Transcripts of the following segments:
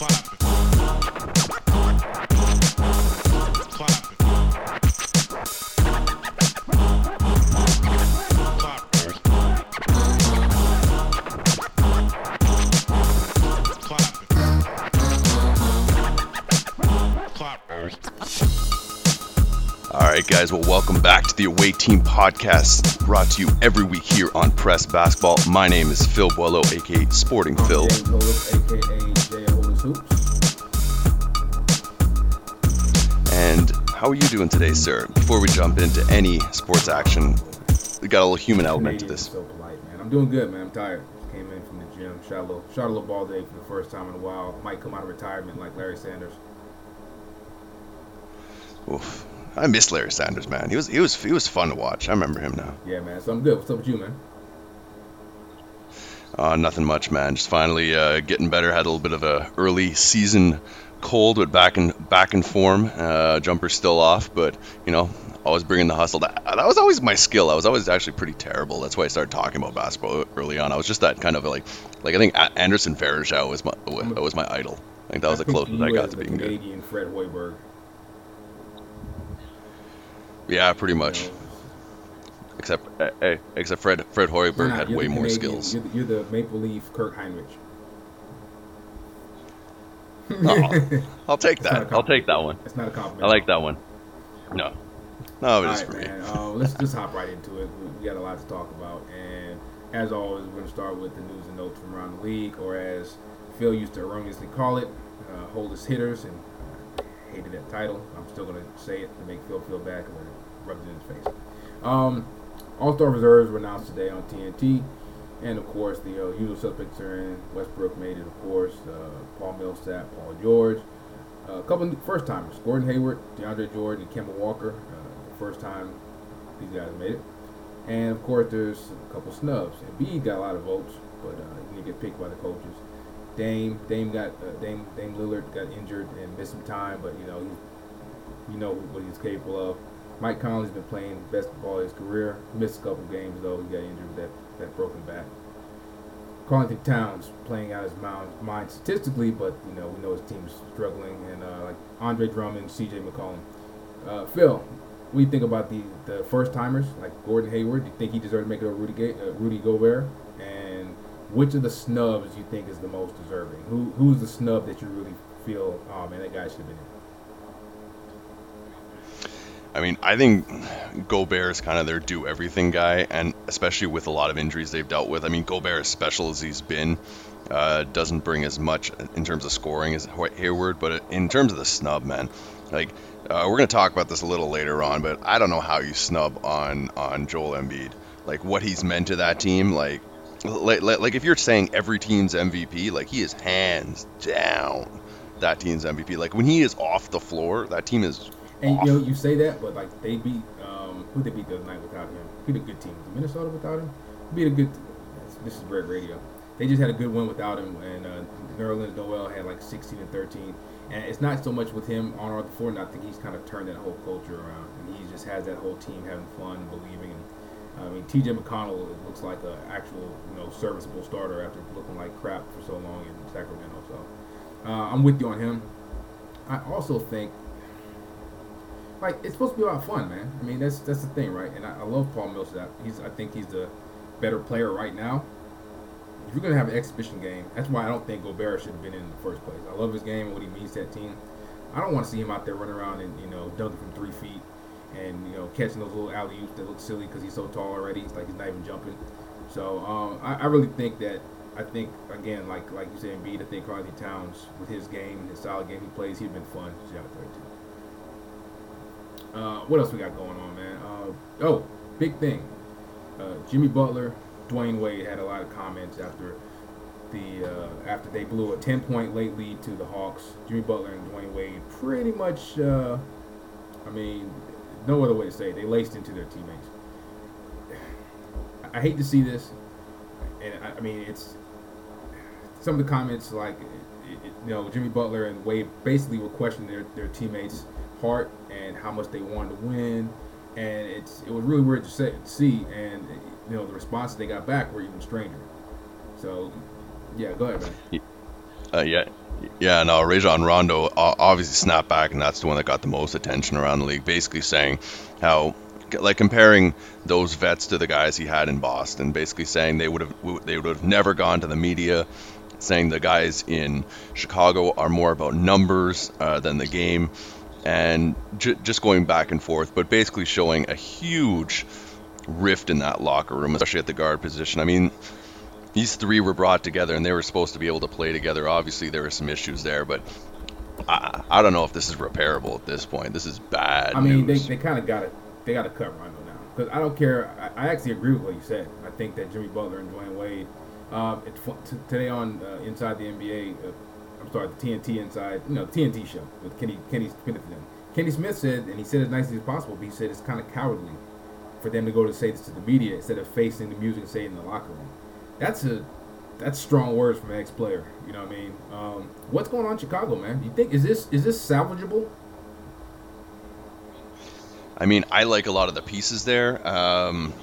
All right, guys. Well, welcome back to the Away Team Podcast, brought to you every week here on Press Basketball. My name is Phil Boileau, aka Sporting Phil. How are you doing today, sir? Before we jump into any sports action, we got a little human element to this. So polite, man. I'm doing good, man. I'm tired. Just came in from the gym, shot a little, shot a little ball today for the first time in a while. Might come out of retirement like Larry Sanders. Oof. I miss Larry Sanders, man. He was he was he was fun to watch. I remember him now. Yeah, man. So I'm good. What's up with you, man? Uh, nothing much, man. Just finally uh, getting better. Had a little bit of a early season cold, but back in back in form. Uh, jumper's still off, but you know, always bringing the hustle. That, that was always my skill. I was always actually pretty terrible. That's why I started talking about basketball early on. I was just that kind of like, like I think Anderson Varejao was my was my idol. I think that was the closest I got to being good. Canadian Fred Hoiberg. Yeah, pretty you much. know. Except, eh, eh, except Fred Fred Hoiberg had way the more Canadian- skills. You're the, you're the Maple Leaf Kirk Hinrich. Oh, I'll take It's not a that. I'll take that one. It's not a compliment. I like that one. No, no, it is All is right, for me. man. Uh, let's just hop right into it. We, we got a lot to talk about, and as always, we're going to start with the news and notes from around the league, or as Phil used to erroneously call it, uh, "holdest hitters," and I hated that title. I'm still going to say it to make Phil feel bad because I rubbed it in his face. Um, All Star reserves were announced today on TNT, and of course, the uh, usual suspects are in. Westbrook made it, of course. Uh, Paul Millsap, Paul George. Uh, a couple of first timers: Gordon Hayward, DeAndre Jordan, and Kemba Walker. Uh, first time these guys made it. And of course, there's a couple snubs. Embiid got a lot of votes, but uh, he didn't get picked by the coaches. Dame, Dame got uh, Dame, Dame Lillard got injured and missed some time, but you know he, you know what he's capable of. Mike Conley's been playing best ball of his career. Missed a couple games though. He got injured with that that broken back. Karl-Anthony Towns playing out his mind, statistically, but you know we know his team's struggling. And uh, like Andre Drummond, C.J. McCollum. Uh, Phil, what do you think about the the first timers like Gordon Hayward? Do you think he deserved to make it over Rudy Ga- uh, Rudy Gobert? And which of the snubs you think is the most deserving? Who who's the snub that you really feel? Oh man, that guy should have been in. I mean, I think Gobert is kind of their do everything guy, and especially with a lot of injuries they've dealt with. I mean, Gobert, as special as he's been, uh, doesn't bring as much in terms of scoring as Hay- Hayward, but in terms of the snub, man, like uh, we're gonna talk about this a little later on, but I don't know how you snub on on Joel Embiid, like what he's meant to that team. Like, like like if you're saying every team's MVP, like he is hands down that team's MVP. Like when he is off the floor, that team is And you know, you say that, but like they beat um, who they beat the other night without him. Beat a good team. Minnesota without him. Beat a good. This is great radio. They just had a good win without him, and uh, Nerlens Noel had like 16 and 13. And it's not so much with him on or floor. And I think he's kind of turned that whole culture around, and he just has that whole team having fun, and believing. And I mean, T.J. McConnell looks like an actual, you know, serviceable starter after looking like crap for so long in Sacramento. So uh, I'm with you on him. I also think like it's supposed to be about fun, man. I mean, that's that's the thing, right? And I, I love Paul Millsap. He's I think he's the better player right now. If you're gonna have an exhibition game, that's why I don't think Gobert should have been in the first place. I love his game and what he means to that team. I don't want to see him out there running around and you know dunking from three feet and you know catching those little alley oops that look silly because he's so tall already. It's like he's not even jumping. So um, I, I really think that I think again, like like you said, Embiid. I think Carly Towns with his game, his solid game he plays, he'd been fun. Out there too. Uh, what else we got going on, man? Uh, oh, big thing. Uh, Jimmy Butler, Dwyane Wade had a lot of comments after the uh, after they blew a 10 point late lead to the Hawks. Jimmy Butler and Dwyane Wade pretty much, uh, I mean, no other way to say it. They laced into their teammates. I hate to see this, and I, I mean it's some of the comments like it, it, you know Jimmy Butler and Wade basically were questioning their, their teammates' heart and how much they wanted to win, and it's it was really weird to, say, see, and you know the responses they got back were even stranger. So, yeah, go ahead, man. Uh, yeah, Yeah, no, Rajon Rondo obviously snapped back, and that's the one that got the most attention around the league. Basically saying how, like comparing those vets to the guys he had in Boston, basically saying they would have they would have never gone to the media, saying the guys in Chicago are more about numbers uh, than the game, and j- just going back and forth, but basically showing a huge rift in that locker room, especially at the guard position. I mean, these three were brought together and they were supposed to be able to play together. Obviously, there were some issues there, but I, I don't know if this is repairable at this point. This is bad. I mean, news. they, they kind of got it. They got to cut Rondo now because I don't care. I, I, actually agree with what you said. I think that Jimmy Butler and Dwyane Wade. Um, it, t- today on uh, Inside the NBA, uh, I'm sorry, the TNT Inside, you know, the TNT show with Kenny Kenny Smith. Kenny Smith said, and he said as nicely as possible, but he said it's kind of cowardly for them to go to say this to the media instead of facing the music and saying in the locker room that's a that's strong words from an ex-player. You know what I mean? Um, what's going on in Chicago, man? You think is this is this salvageable? I mean, I like a lot of the pieces there. Um,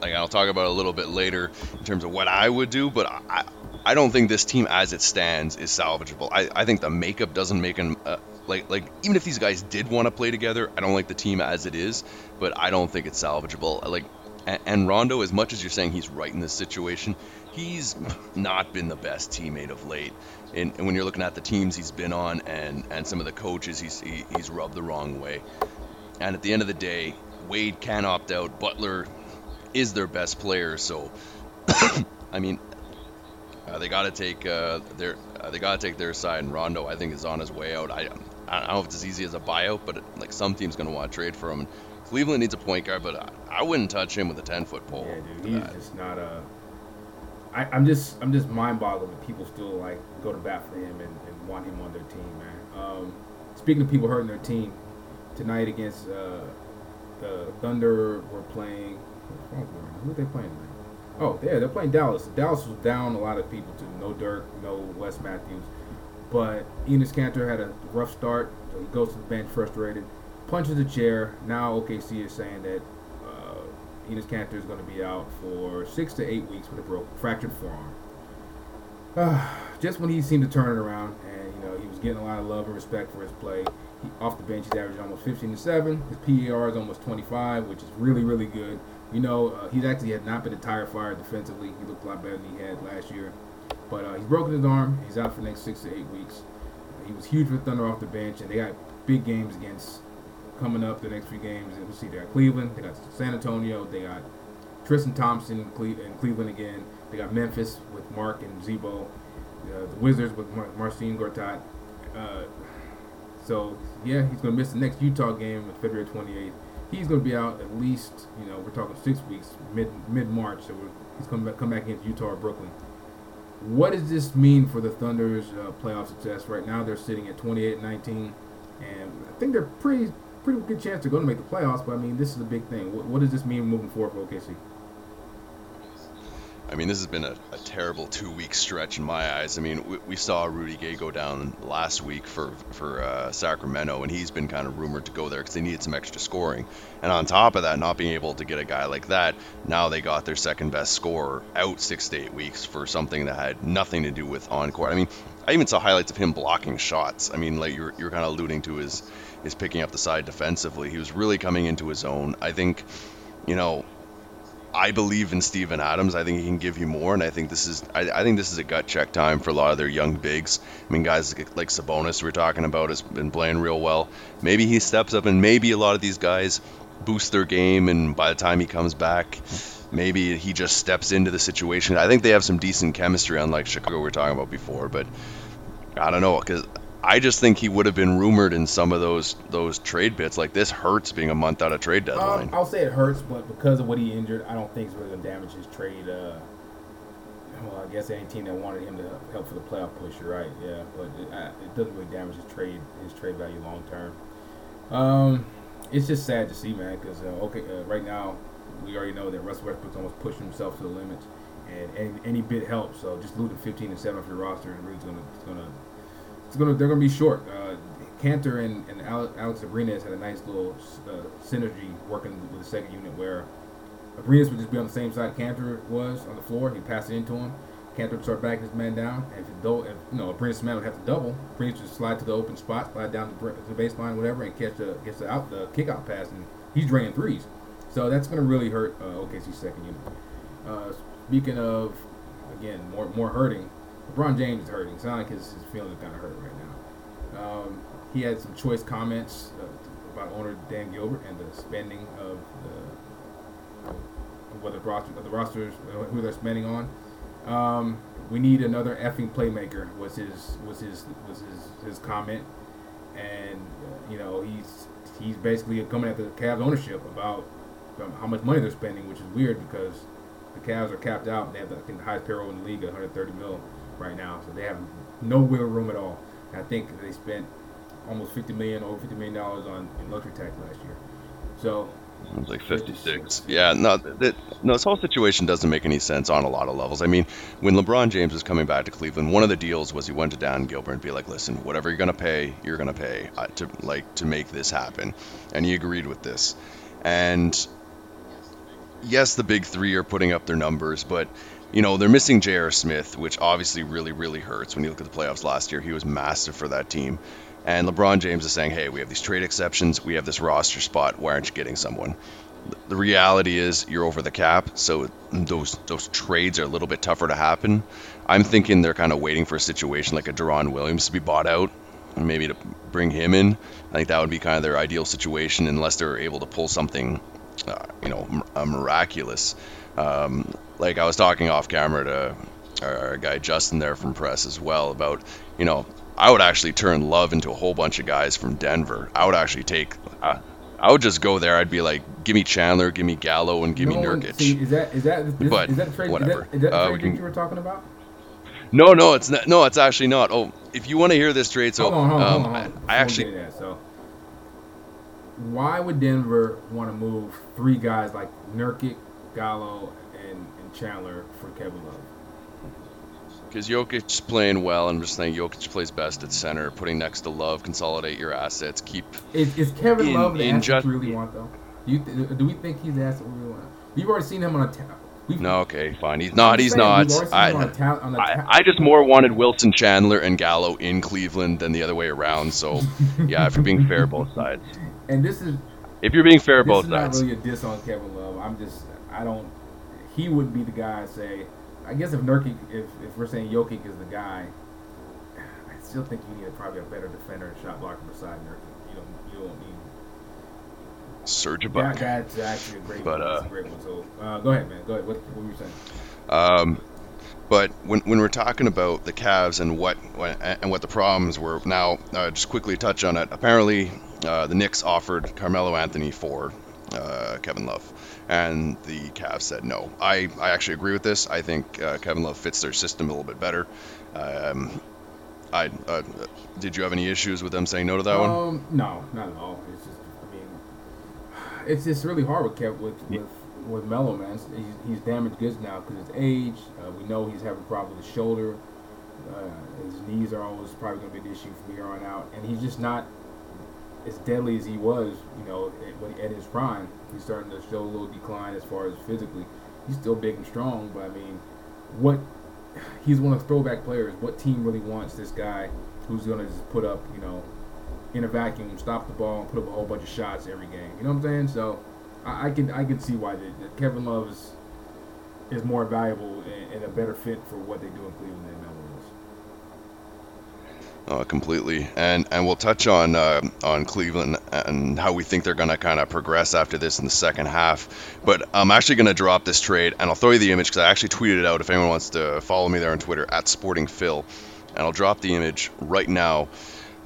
like I'll talk about a little bit later in terms of what I would do, but I, I don't think this team as it stands is salvageable. I, I think the makeup doesn't make them uh, like like even if these guys did want to play together, I don't like the team as it is, but I don't think it's salvageable. Like and Rondo, as much as you're saying he's right in this situation, he's not been the best teammate of late. And, and when you're looking at the teams he's been on and, and some of the coaches, he's he, he's rubbed the wrong way. And at the end of the day, Wade can opt out. Butler is their best player, so I mean, uh, they got to take uh, their uh, they got to take their side. And Rondo, I think, is on his way out. I I don't know if it's as easy as a buyout, but it, like some team's going to want to trade for him. Cleveland needs a point guard, but I, I wouldn't touch him with a ten foot pole. Yeah, dude, he's just not a. I, I'm just I'm just mind boggled that people still like go to bat for him and, and want him on their team, man. Um, speaking of people hurting their team, tonight against uh, the Thunder, we're playing. Who are they playing tonight? Oh, yeah, they're playing Dallas. Dallas was down a lot of people too. No Dirk, no Wes Matthews, but Enes Kanter had a rough start, so he goes to the bench frustrated punches the chair. Now OKC is saying that uh, Enes Kanter is going to be out for six to eight weeks with a broken, fractured forearm. Uh, just when he seemed to turn it around, and you know he was getting a lot of love and respect for his play. He, off the bench, he's averaging almost 15 to seven. His PER is almost 25, which is really, really good. You know, uh, he's actually had not been a tire fire defensively. He looked a lot better than he had last year. But uh, he's broken his arm. He's out for the next six to eight weeks. He was huge for Thunder off the bench, and they got big games against coming up the next few games. We'll see, they got Cleveland, they got San Antonio, they got Tristan Thompson in, Cle- in Cleveland again. They got Memphis with Marc and Z-Bo. Uh, the Wizards with Mar- Marcin Gortat. Uh, so yeah, he's gonna miss the next Utah game on February 28th. He's gonna be out at least, you know, we're talking six weeks, mid mid March. So he's coming back, come back against Utah or Brooklyn. What does this mean for the Thunder's uh, playoff success? Right now, they're sitting at 28-19, and I think they're pretty pretty good chance they're going to make the playoffs. But I mean, this is a big thing. What, what does this mean moving forward for OKC? I mean, this has been a, a terrible two-week stretch in my eyes. I mean, we, we, saw Rudy Gay go down last week for for uh, Sacramento, and he's been kind of rumored to go there because they needed some extra scoring. And on top of that, not being able to get a guy like that, now they got their second-best scorer out six to eight weeks for something that had nothing to do with on-court. I mean, I even saw highlights of him blocking shots. I mean, like you're you're kind of alluding to his is picking up the side defensively. He was really coming into his own. I think, you know, I believe in Steven Adams. I think he can give you more, and I think this is I, I, think this is a gut check time for a lot of their young bigs. I mean, guys like Sabonis we're talking about has been playing real well. Maybe he steps up, and maybe a lot of these guys boost their game, and by the time he comes back, maybe he just steps into the situation. I think they have some decent chemistry, unlike Chicago we are talking about before. But I don't know because I just think he would have been rumored in some of those those trade bits. Like this hurts being a month out of trade deadline. Um, I'll say it hurts, but because of what he injured, I don't think it's really gonna damage his trade. Uh, well, I guess any team that wanted him to help for the playoff push, you're right. Yeah, but it, uh, it doesn't really damage his trade his trade value long term. Um, it's just sad to see, man, because uh, okay, uh, right now we already know that Russell Westbrook's almost pushing himself to the limits, and any, any bit helps. So just losing 15 and seven off your roster is really gonna gonna it's gonna they're gonna be short. Uh, Kanter and, and Alex Abrines had a nice little uh, synergy working with the second unit where Abrines would just be on the same side Kanter was on the floor. He passed it into him. Kanter would start backing his man down. And if, do, if you know, Prince man would have to double. Prince would slide to the open spot, slide down the, the baseline, whatever, and catch the catch the out the kick out pass, and he's draining threes. So that's going to really hurt uh, OKC's second unit. Uh, speaking of, again, more more hurting. LeBron James is hurting. It's not like his, his feelings are kind of hurt right now. Um, he had some choice comments uh, about owner Dan Gilbert and the spending of the what the roster, the rosters, who they're spending on. Um, we need another effing playmaker. Was his was his was his his comment, and uh, you know he's he's basically coming at the Cavs ownership about um, how much money they're spending, which is weird because the Cavs are capped out. They have the, I think the highest payroll in the league, 130 mil right now, so they have no wiggle room at all. And I think they spent almost 50 million, over 50 million dollars on in luxury tax last year. So it was like 56. Yeah, no, that, no, this whole situation doesn't make any sense on a lot of levels. I mean, when LeBron James was coming back to Cleveland, one of the deals was he went to Dan Gilbert and be like, "Listen, whatever you're gonna pay, you're gonna pay uh, to like to make this happen," and he agreed with this. And yes, the big three are putting up their numbers, but you know they're missing J.R. Smith, which obviously really, really hurts. When you look at the playoffs last year, he was massive for that team. And LeBron James is saying, hey, we have these trade exceptions, we have this roster spot, why aren't you getting someone? The reality is you're over the cap, so those those trades are a little bit tougher to happen. I'm thinking they're kind of waiting for a situation like a Deron Williams to be bought out, and maybe to bring him in. I think that would be kind of their ideal situation, unless they're able to pull something, uh, you know, miraculous. Um, like I was talking off camera to our guy Justin there from press as well about, you know, I would actually turn Love into a whole bunch of guys from Denver. I would actually take. Uh, I would just go there. I'd be like, give me Chandler, give me Gallo, and give no, me Nurkic. See, is that is that this, but is that trade? Whatever. Is that, is that the uh, trade can, you were talking about? No, no, it's not. No, it's actually not. Oh, if you want to hear this trade, so hold on, hold on, um, hold on. I, I actually. That, so, why would Denver want to move three guys like Nurkic, Gallo, Chandler for Kevin Love? Because Jokic's playing well, I'm just saying Jokic plays best at center, putting next to Love, consolidate your assets, keep. Is, is Kevin in, Love the asset just, you really want though? Do you th- do we think he's the asset we really want? We've already seen him on a. Ta- no, okay, fine. He's not. He's not. I, ta- I, I, just more wanted Wilson Chandler and Gallo in Cleveland than the other way around. So, yeah, if you're being fair, both sides. And this is. If you're being fair, both sides. This is not really a diss on Kevin Love. I'm just. I don't. He would be the guy say I guess if Nurkic, if, if we're saying Jokic is the guy, I still think you need probably a better defender and shot blocker beside Nurkic. You don't you don't need Serge Ibaka. That, that's actually a great but, one. Uh, a great one. So uh, go ahead, man. Go ahead. What, what were you saying? Um, but when, when we're talking about the Cavs and what and what the problems were, now uh, just quickly touch on it. Apparently, uh, the Knicks offered Carmelo Anthony for uh, Kevin Love and the Cavs said no. I, I actually agree with this. I think uh, Kevin Love fits their system a little bit better. Um, I uh, did you have any issues with them saying no to that um, one? No, not at all. It's just I mean, it's just really hard with Kev with with, with Melo, man. He's, he's damaged goods now because of his age. Uh, we know he's having problems with his shoulder. Uh, his knees are always probably going to be an issue from here on out, and he's just not as deadly as he was, you know, at, at his prime. He's starting to show a little decline as far as physically. He's still big and strong, but I mean, what he's one of the throwback players. What team really wants this guy who's going to just put up, you know, in a vacuum, stop the ball, and put up a whole bunch of shots every game? You know what I'm saying? So I, I can I can see why Kevin Love is, is more valuable and, and, a better fit for what they do in Cleveland. Uh, completely, and and we'll touch on uh, on Cleveland and how we think they're going to kind of progress after this in the second half. But I'm actually going to drop this trade, and I'll throw you the image because I actually tweeted it out. If anyone wants to follow me there on Twitter at Sporting Phil, and I'll drop the image right now.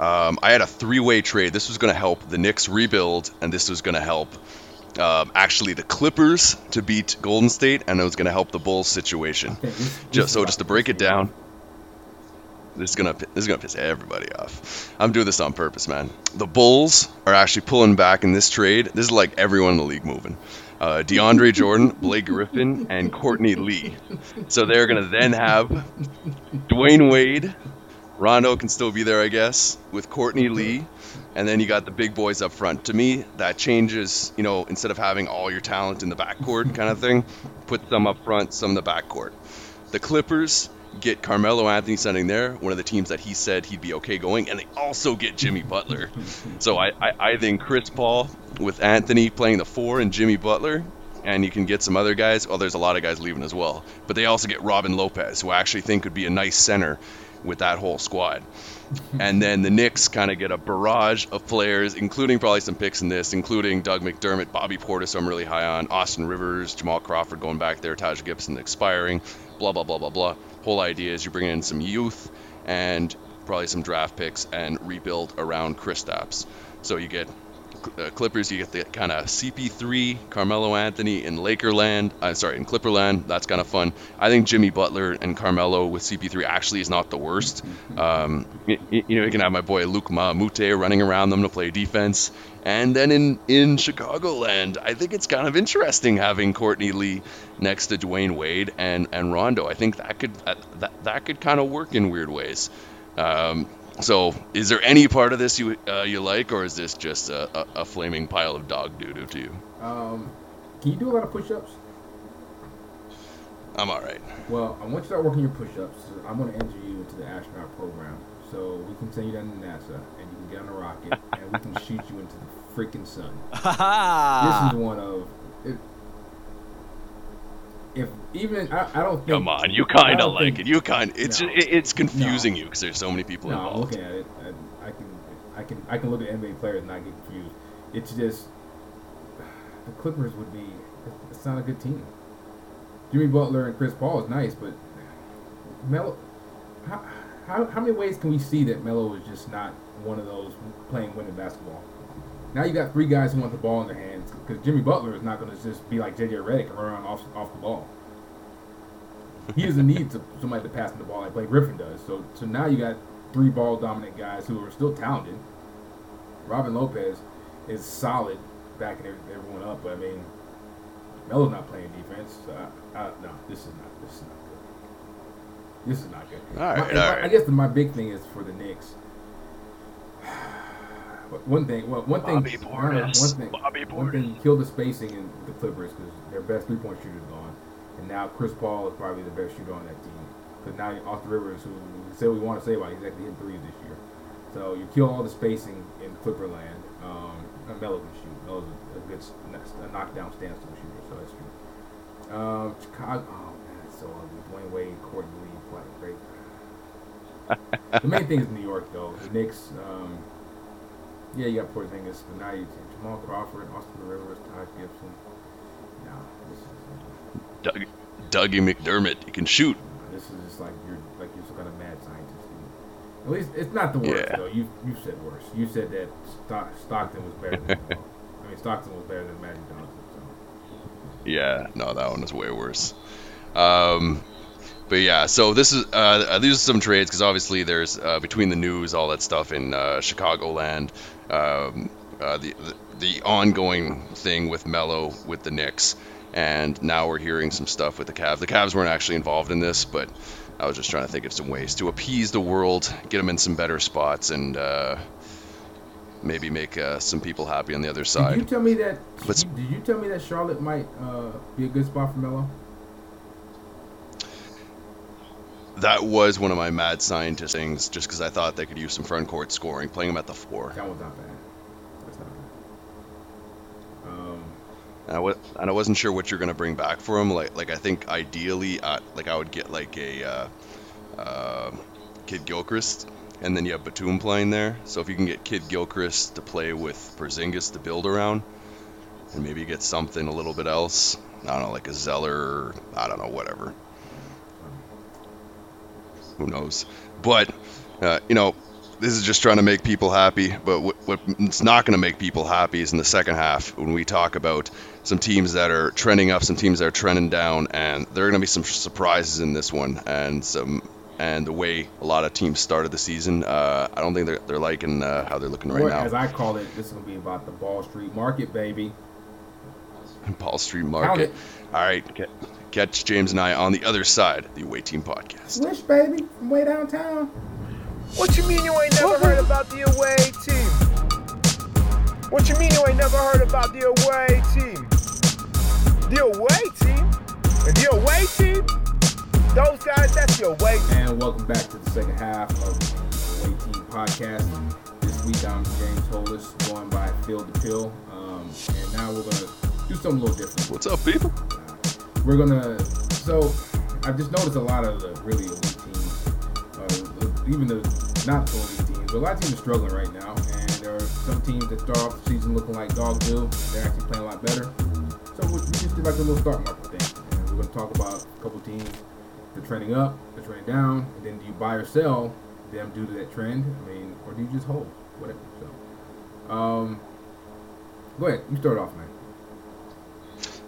Um, I had a three-way trade. This was going to help the Knicks rebuild, and this was going to help um, actually the Clippers to beat Golden State, and it was going to help the Bulls situation. Just so just to break it down. This is gonna this is gonna piss everybody off. I'm doing this on purpose, man. The Bulls are actually pulling back in this trade. This is like everyone in the league moving. Uh, DeAndre Jordan, Blake Griffin, and Courtney Lee. So they're gonna then have Dwyane Wade. Rondo can still be there, I guess, with Courtney Lee, and then you got the big boys up front. To me, that changes. You know, instead of having all your talent in the backcourt kind of thing, put some up front, some in the backcourt. The Clippers get Carmelo Anthony sending there, one of the teams that he said he'd be okay going, and they also get Jimmy Butler. so I, I, I think Chris Paul with Anthony playing the four and Jimmy Butler, and you can get some other guys. Well, there's a lot of guys leaving as well, but they also get Robin Lopez, who I actually think could be a nice center with that whole squad. and then the Knicks kind of get a barrage of players, including probably some picks in this, including Doug McDermott, Bobby Portis, I'm really high on, Austin Rivers, Jamal Crawford going back there, Taj Gibson expiring, blah, blah, blah, blah, blah. Whole idea is you bring in some youth and probably some draft picks and rebuild around Kristaps. So you get uh, Clippers, you get the kind of CP3, Carmelo Anthony in Lakerland. Uh, sorry, in Clipperland. That's kind of fun. I think Jimmy Butler and Carmelo with CP3 actually is not the worst. Um, you, you, know, you can have my boy Luc Mbah a Moute running around them to play defense. And then in, in Chicagoland, I think it's kind of interesting having Courtney Lee next to Dwyane Wade and, and Rondo. I think that could that, that, that could kind of work in weird ways. Um, so, is there any part of this you uh, you like, or is this just a, a, a flaming pile of dog doo doo to you? Um, can you do a lot of push-ups? I'm all right. Well, I want you to start working your push-ups. I'm going to enter you into the astronaut program, so we can send you down to NASA, and you can get on a rocket, and we can shoot you into the freaking sun. this is one of if even I, I don't think. Come on, you kind of like think, it. You kind. It's no, it, it's confusing no, you because there's so many people no, involved. I'm looking at it. I, I, can I can I can look at NBA players and not get confused. It's just the Clippers would be. It's not a good team. Jimmy Butler and Chris Paul is nice, but Melo. How, how, how many ways can we see that Melo is just not one of those playing winning basketball? Now you got three guys who want the ball in their hands because Jimmy Butler is not going to just be like JJ Redick and run off, off the ball. He doesn't need to, somebody to pass him the ball like Blake Griffin does. So so now you got three ball dominant guys who are still talented. Robin Lopez is solid, backing everyone up. But I mean, Melo's not playing defense. So I, I, no, this is not this is not. This is not good. All right, my, all right. I guess the, my big thing is for the Knicks one thing, well, one thing, Bobby Portis. one thing, Bobby one thing killed the spacing in the Clippers because their best three point shooter is gone, and now Chris Paul is probably the best shooter on that team. Because now Austin Rivers, who we say we want to say about, he's actually hit threes this year. So you kill all the spacing in Clipperland. Um, Melo can shoot. Melo's a, a good a knockdown standstill shooter, so that's true. Um, Chicago, oh man, it's so ugly. Dwyane Wade, Courtney Lee, quite great. The main thing is New York, though. The Knicks. Um, yeah, you got Porzingis, but now you Jamal Crawford, Austin Rivers, Taj Gibson. No, this is Doug, Dougie McDermott. You can shoot. This is just like you're like you're some kind of mad scientist. At least it's not the worst yeah. though. You you said worse. You said that Stock, Stockton was better. than I mean Stockton was better than Magic Johnson. So. Yeah, no, that one was way worse. Um, but yeah, so this is uh, these are some trades because obviously there's uh, between the news, all that stuff in uh, Chicagoland, um, uh, the, the, ongoing thing with Melo with the Knicks, and now we're hearing some stuff with the Cavs. The Cavs weren't actually involved in this, but I was just trying to think of some ways to appease the world, get them in some better spots, and uh, maybe make uh, some people happy on the other side. Did you tell me that? Did you tell me that Charlotte might be a good spot for Melo? That was one of my mad scientist things, just because I thought they could use some front court scoring, playing them at the four. That was not bad. That's not bad. Um, and I was, and I wasn't sure what you're gonna bring back for him. Like, like I think ideally, uh, like I would get like a uh, uh, Kidd-Gilchrist, and then you have Batum playing there. So if you can get Kidd-Gilchrist to play with Porzingis to build around, and maybe get something a little bit else. I don't know, like a Zeller, I don't know, whatever who knows? But uh, you know, this is just trying to make people happy. But what, what's not going to make people happy is in the second half when we talk about some teams that are trending up, some teams that are trending down, and there are going to be some surprises in this one, and some and the way a lot of teams started the season. Uh, I don't think they're, they're liking uh, how they're looking right or, now. As I call it, this is going to be about the Ball Street Market, baby. Ball Street Market. All right. Catch James and I on the other side of the Away Team podcast. Wish, baby, from way downtown. What you mean you ain't never heard about the Away Team? What you mean you ain't never heard about the Away Team? The Away Team? And the Away Team? Those guys, that's your way. And welcome back to the second half of the Away Team Podcast. This week I'm James Holas, joined by Phil DePill. Um, and now we're gonna do something a little different. What's up, people? We're gonna. So I've just noticed a lot of the really elite teams, uh, even the not so elite teams, but a lot of teams are struggling right now. And there are some teams that start off the season looking like dog do. They're actually playing a lot better. So we just did like a little start market thing. And we're gonna talk about a couple teams. They're trending up, they're trending down, and then do you buy or sell them due to that trend? I mean, or do you just hold? Whatever. So, um, go ahead. You start off, man.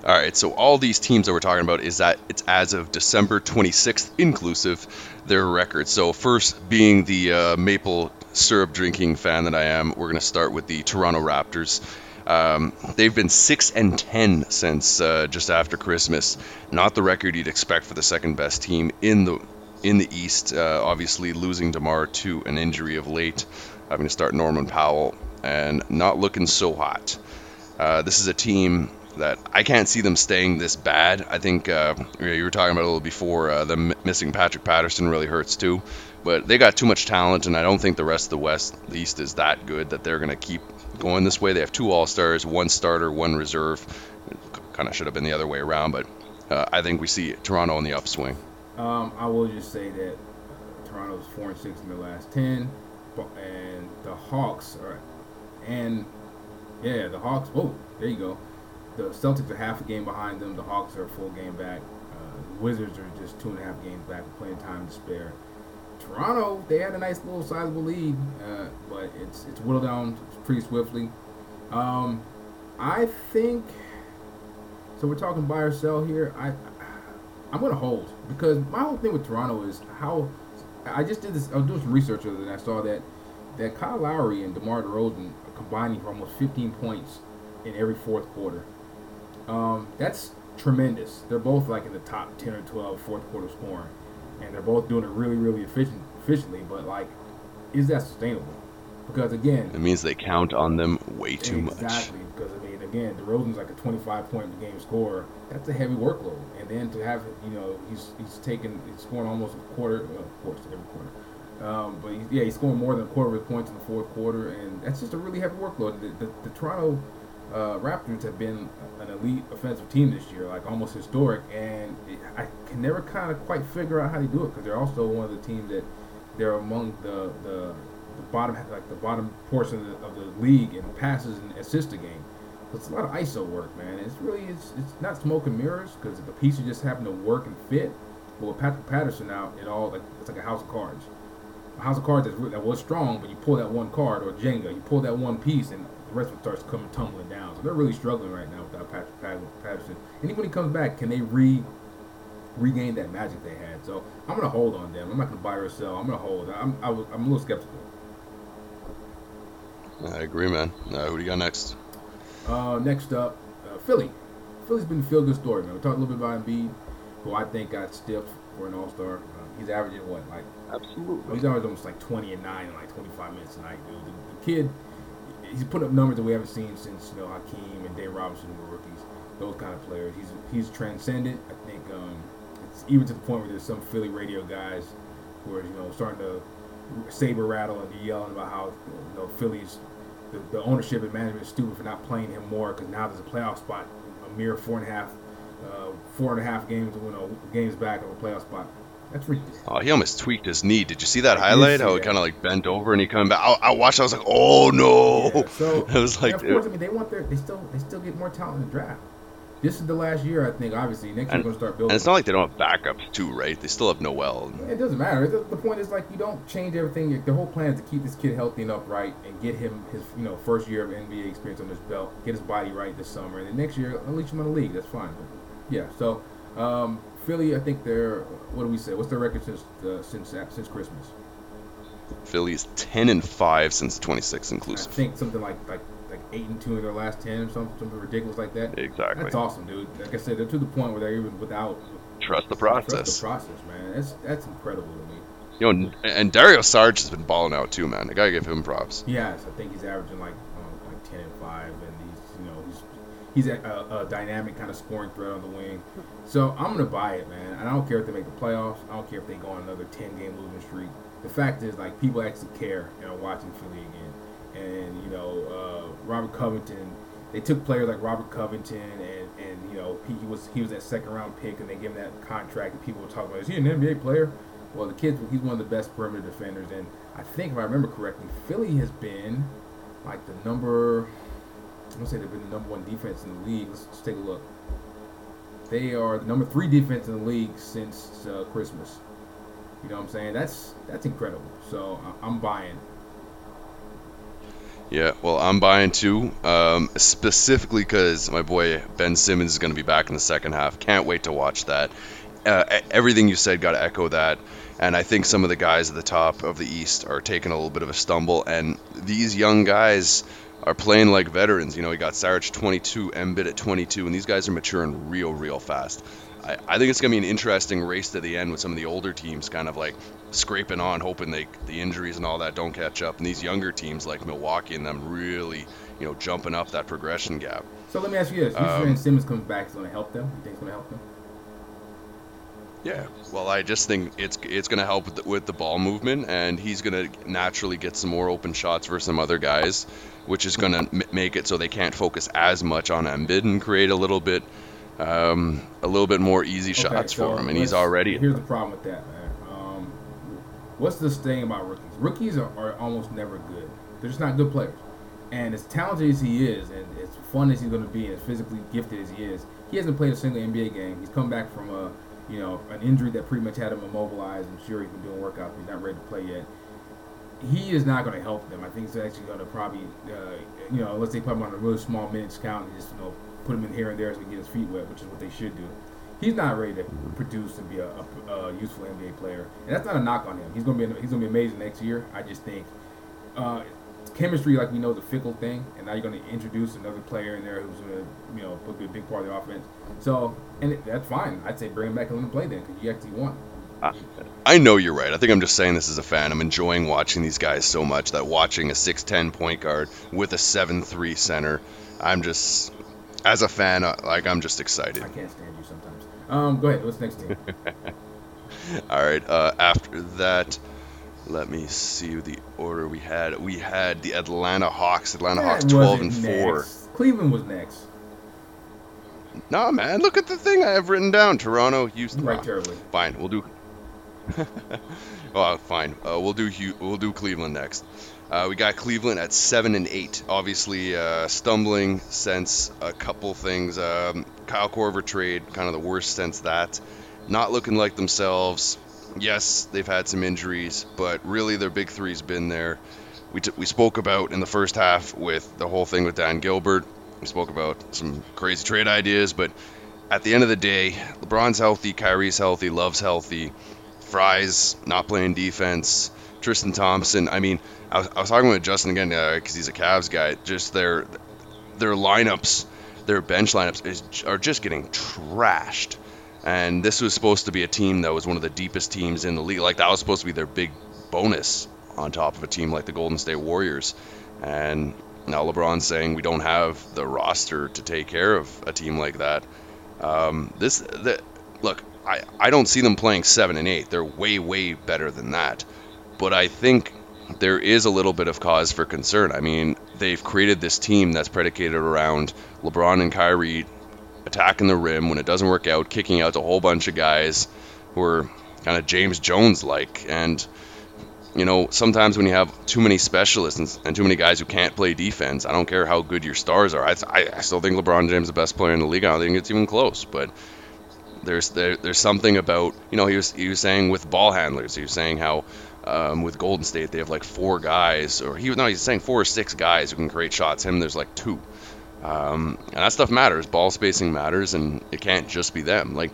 All right, so all these teams that we're talking about is that it's as of December 26th inclusive their record. So first being the uh, maple syrup drinking fan that I am, we're going to start with the Toronto Raptors. Um, they've been six and ten since uh, just after Christmas. Not the record you'd expect for the second best team in the in the East. Uh, obviously losing Demar to an injury of late, having to start Norman Powell, and not looking so hot. Uh, this is a team that I can't see them staying this bad. I think uh, you were talking about a little before. Uh, the missing Patrick Patterson really hurts too, but they got too much talent, and I don't think the rest of the West, the East, is that good that they're going to keep going this way. They have two All Stars, one starter, one reserve. Kind of should have been the other way around, but uh, I think we see Toronto on the upswing. Um, I will just say that Toronto's four and six in their last ten, and the Hawks are, and yeah, the Hawks. Oh, there you go. The Celtics are half a game behind them. The Hawks are a full game back. Uh, Wizards are just two and a half games back, of time to spare. Toronto, they had a nice little sizable lead, uh, but it's it's whittled down pretty swiftly. Um, I think. So we're talking buy or sell here. I I'm gonna hold because my whole thing with Toronto is how I just did this. I was doing some research and I saw that that Kyle Lowry and DeMar DeRozan are combining for almost 15 points in every fourth quarter. Um, that's tremendous. They're both like in the top 10 or 12 fourth quarter scoring, and they're both doing it really, really efficient, efficiently. But like, is that sustainable? Because again, It means they count on them way too much. Exactly, because I mean, again, DeRozan's like a 25 point game scorer. That's a heavy workload, and then to have you know he's he's taking he's scoring almost a quarter, well, of course every quarter, um, but he's, yeah, he's scoring more than a quarter of his points in the fourth quarter, and that's just a really heavy workload. The, the, the Toronto uh, Raptors have been an elite offensive team this year, like almost historic, and it, I can never kind of quite figure out how they do it because they're also one of the teams that they're among the the, the bottom like the bottom portion of the, of the league in passes and assists a game. It's a lot of ISO work, man. It's really it's, it's not smoke and mirrors because the pieces just happen to work and fit. But with Patrick Patterson out, it all like it's like a house of cards. A house of cards that's, that was strong, but you pull that one card or Jenga, you pull that one piece, and the rest of it starts coming tumbling down. So they're really struggling right now without Patrick Pat- Patterson. And even when he comes back, can they re regain that magic they had? So I'm gonna hold on them. I'm not gonna buy or sell. I'm gonna hold. I'm I was, I'm a little skeptical. I agree, man. Uh, who do you got next? Uh, next up, uh, Philly. Philly's been a feel good story, man. We talked a little bit about Embiid, who I think got stiff for an All Star. Uh, he's averaging what, like Absolutely. he's averaging almost like 20 and nine in like 25 minutes a night, dude. The, the kid, he's put up numbers that we haven't seen since you know Hakeem and Dave Robinson were rookies. Those kind of players. He's he's transcendent. I think um, it's even to the point where there's some Philly radio guys who are you know starting to saber rattle and yelling about how you know Philly's the, the ownership and management is stupid for not playing him more because now there's a playoff spot, a mere four and a half, uh, four and a half games, you know, games back of a playoff spot. That's ridiculous. Oh, he almost tweaked his knee. Did you see that I highlight? see How it kind of like bent over and he coming back. I, I watched. I was like, oh no! Yeah, so I was like, of course, I mean, they want their they still they still get more talent in the draft. This is the last year, I think. Obviously, next year And- we're gonna start building. and it's not like they don't have backups too, right? They still have Noel. It doesn't matter. The, point is like you don't change everything. The whole plan is to keep this kid healthy and upright and get him his you know first year of NBA experience on his belt. Get his body right this summer, and then next year unleash him on the league. That's fine. But, yeah. So um, Philly, I think they're what do we say? What's their record since uh, since uh, since Christmas? Philly's ten and five since 26 I inclusive. think something like like like eight and two in their last ten or something, something ridiculous like that. Exactly. That's awesome, dude. Like I said, they're to the point where they're even without Trust the process. trust the process, man. That's that's incredible to me. You know, and- and Dario Saric has been balling out too, man. I gotta give him props. Yes, I think he's averaging like um, like ten and five, and he's a, a, a dynamic kind of scoring threat on the wing. So I'm gonna buy it, man. And I don't care if they make the playoffs. I don't care if they go on another 10 game losing streak. The fact is, like, people actually care and are watching Philly again. And you know, uh, Robert Covington. They took players like Robert Covington, and, and you know he, he was he was that second round pick, and they gave him that contract. And people were talking about, is he an NBA player? Well, the kid, he's one of the best perimeter defenders, and I think if I remember correctly, Philly has been like the number. I'm gonna say they've been the number one defense in the league. Let's, let's take a look. They are the number three defense in the league since uh, Christmas. You know what I'm saying? That's that's incredible. So I'm buying. Yeah, well, I'm buying too, um, specifically because my boy Ben Simmons is going to be back in the second half. Can't wait to watch that. Uh, everything you said got to echo that. And I think some of the guys at the top of the East are taking a little bit of a stumble. And these young guys are playing like veterans. You know, we got Saric 22, Embiid at 22, and these guys are maturing real, real fast. I, I think it's going to be an interesting race to the end with some of the older teams kind of like scraping on, hoping they the injuries and all that don't catch up, and these younger teams like Milwaukee and them really, you know, jumping up that progression gap. So let me ask you this: You Um, Simmons comes back is going to help them? You think it's going to help them? Yeah, well, I just think it's it's going to help with the, with the ball movement, and he's going to naturally get some more open shots versus some other guys, which is going to m- make it so they can't focus as much on Embiid and create a little bit, um, a little bit more easy Okay, shots so for him, and he's already. Here's the problem with that, man. Um, what's this thing about rookies? Rookies are, are almost never good. They're just not good players. And as talented as he is, and as fun as he's going to be, and as physically gifted as he is, he hasn't played a single NBA game. He's come back from a, you know, an injury that pretty much had him immobilized. I'm sure he's been doing workouts, he's not ready to play yet. He is not going to help them. I think he's actually going to probably, uh, you know, unless they put him on a really small minutes count and just, you know, put him in here and there so he can get his feet wet, which is what they should do. He's not ready to produce and be a, a, a useful NBA player, and that's not a knock on him. He's gonna be he's gonna be amazing next year. I just think uh, chemistry, like we know, is a fickle thing, and now you're gonna introduce another player in there who's gonna you know put be a big part of the offense. So, and it, that's fine. I'd say bring him back and let him play then, because you actually won. I know you're right. I think I'm just saying this as a fan. I'm enjoying watching these guys so much that watching a 6'10 point guard with a 7'3 center, I'm just, as a fan, uh, like I'm just excited. I can't stand you sometimes. Um, go ahead. What's next team? All right. Uh, after that, let me see the order we had. We had the Atlanta Hawks. Atlanta Hawks 12 and wasn't 4. next. Cleveland was next. Nah, man. Look at the thing I have written down. Toronto, Houston. Right terribly. Fine. We'll do. well, fine. Uh, we'll do we'll do Cleveland next. Uh, we got Cleveland at seven and eight. Obviously, uh, stumbling since a couple things. Um, Kyle Korver trade, kind of the worst since that. Not looking like themselves. Yes, they've had some injuries, but really their big three's been there. We, t- we spoke about in the first half with the whole thing with Dan Gilbert. We spoke about some crazy trade ideas, but at the end of the day, LeBron's healthy, Kyrie's healthy, Love's healthy, Frye's not playing defense, Tristan Thompson. I mean, I was, I was talking with Justin again uh, because he's a Cavs guy. Just their their lineups, their bench lineups is, are just getting trashed. And this was supposed to be a team that was one of the deepest teams in the league. Like that was supposed to be their big bonus on top of a team like the Golden State Warriors. And now LeBron's saying we don't have the roster to take care of a team like that. Um, this, the, look, I, I don't see them playing seven and eight. They're way, way better than that. But I think there is a little bit of cause for concern. I mean, they've created this team that's predicated around LeBron and Kyrie attacking the rim when it doesn't work out, kicking out a whole bunch of guys who are kind of James Jones like. And, you know, sometimes when you have too many specialists and, and too many guys who can't play defense, I don't care how good your stars are. I, I, still think LeBron James is the best player in the league. I don't think it's even close. But there's there, there's something about you know he was he was saying with ball handlers he was saying how um, with Golden State they have like four guys or he no he's saying four or six guys who can create shots him there's like two um, and that stuff matters ball spacing matters and it can't just be them like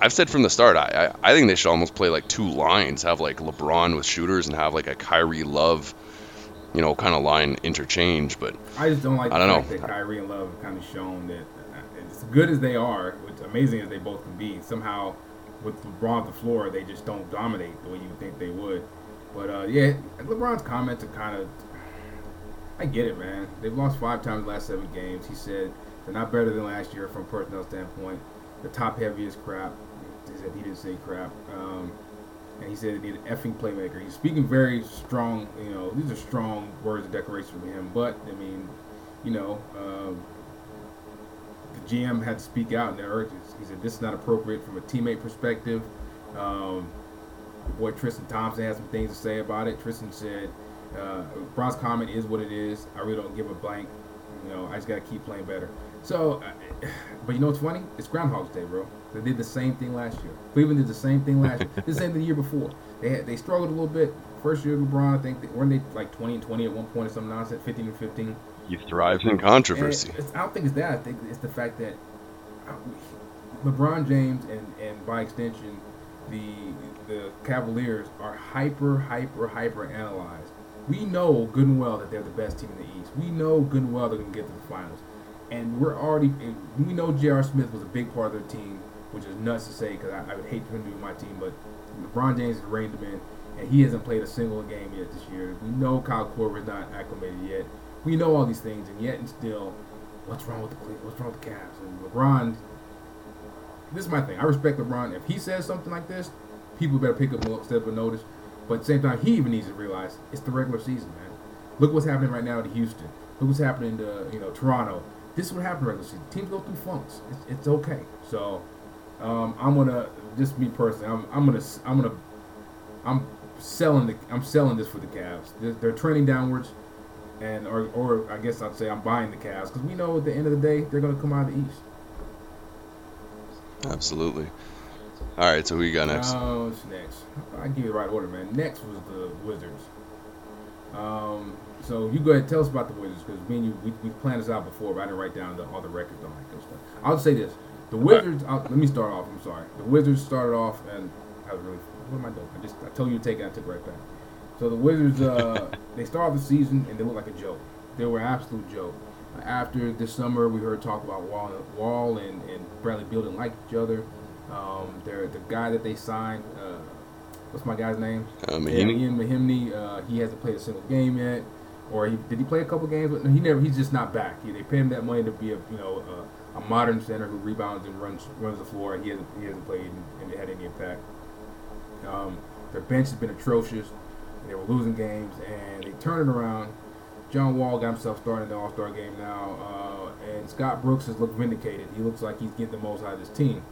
I've said from the start I, I I think they should almost play like two lines have like LeBron with shooters and have like a Kyrie Love you know kind of line interchange but I just don't like I don't fact know. that Kyrie and Love have kind of shown that uh, as good as they are, which amazing as they both can be, somehow with LeBron on the floor, they just don't dominate the way you would think they would. But uh, yeah, LeBron's comments are kind of. I get it, man. They've lost five times the last seven games. He said They're not better than last year from personnel standpoint. The top heavy is crap. He said he didn't say crap. Um, and he said he needed an effing playmaker. He's speaking very strong. You know, these are strong words of decoration from him. But I mean, you know, um, the GM had to speak out and urge. He said this is not appropriate from a teammate perspective. Um, boy Tristan Thompson has some things to say about it. Tristan said, uh, "Bron's comment is what it is. I really don't give a blank. You know, I just got to keep playing better." So, but you know what's funny? It's Groundhog's Day, bro. They did the same thing last year. Cleveland did the same thing last year. the same thing the year before. They had, they struggled a little bit. First year of LeBron, I think, they, weren't they like 20 and 20 at one point or some nonsense, 15 and 15? He thrives in controversy. I don't think it's that. I think it's the fact that uh, LeBron James and, and by extension, the the Cavaliers are hyper, hyper, hyper analyzed. We know good and well that they're the best team in the East. We know good and well they're going to get to the finals. And we're already, we know J.R. Smith was a big part of their team, which is nuts to say because I, I, would hate for him to be my team, but LeBron James has reined him in, and he hasn't played a single game yet this year. We know Kyle Korver is not acclimated yet. We know all these things, and yet and still, what's wrong with the What's wrong with the Cavs? And LeBron, this is my thing. I respect LeBron. If he says something like this, people better pick up a step of notice. But at the same time, he even needs to realize it's the regular season, man. Look what's happening right now to Houston. Look what's happening to you know Toronto. This is what happens regular season. Teams go through funks. It's, it's okay. So um, I'm gonna just me personally. I'm, I'm gonna I'm gonna I'm selling the I'm selling this for the Cavs. They're, they're trending downwards, and or or I guess I'd say I'm buying the Cavs because we know at the end of the day they're gonna come out of the East. Absolutely. All right, so who you got next? Oh, what's next? I give you the right order, man. Next was the Wizards. Um, so you go ahead, and tell us about the Wizards because me and you we, we planned this out before, but I didn't write down the, all the records on that kind stuff. I'll say this: the Wizards. Right. let me start off. I'm sorry. The Wizards started off, and I was really what am I doing? I just I told you to take it, I took it right back. So the Wizards, uh, they started the season and they looked like a joke. They were an absolute joke. After this summer, we heard talk about Wall, Wall and, and Bradley Beal didn't like each other. Um, they're the guy that they signed. Uh, what's my guy's name? Uh, Mahinmi. Ian. Uh, he hasn't played a single game yet, or he, did he play a couple games? But he never. He's just not back. He, they paid him that money to be a you know a, a, modern center who rebounds and runs runs the floor. He hasn't he hasn't played and, and had any impact. Um, their bench has been atrocious. They were losing games, and they turned it around. John Wall got himself started in the All Star game now, uh, and Scott Brooks has looked vindicated. He looks like he's getting the most out of this team.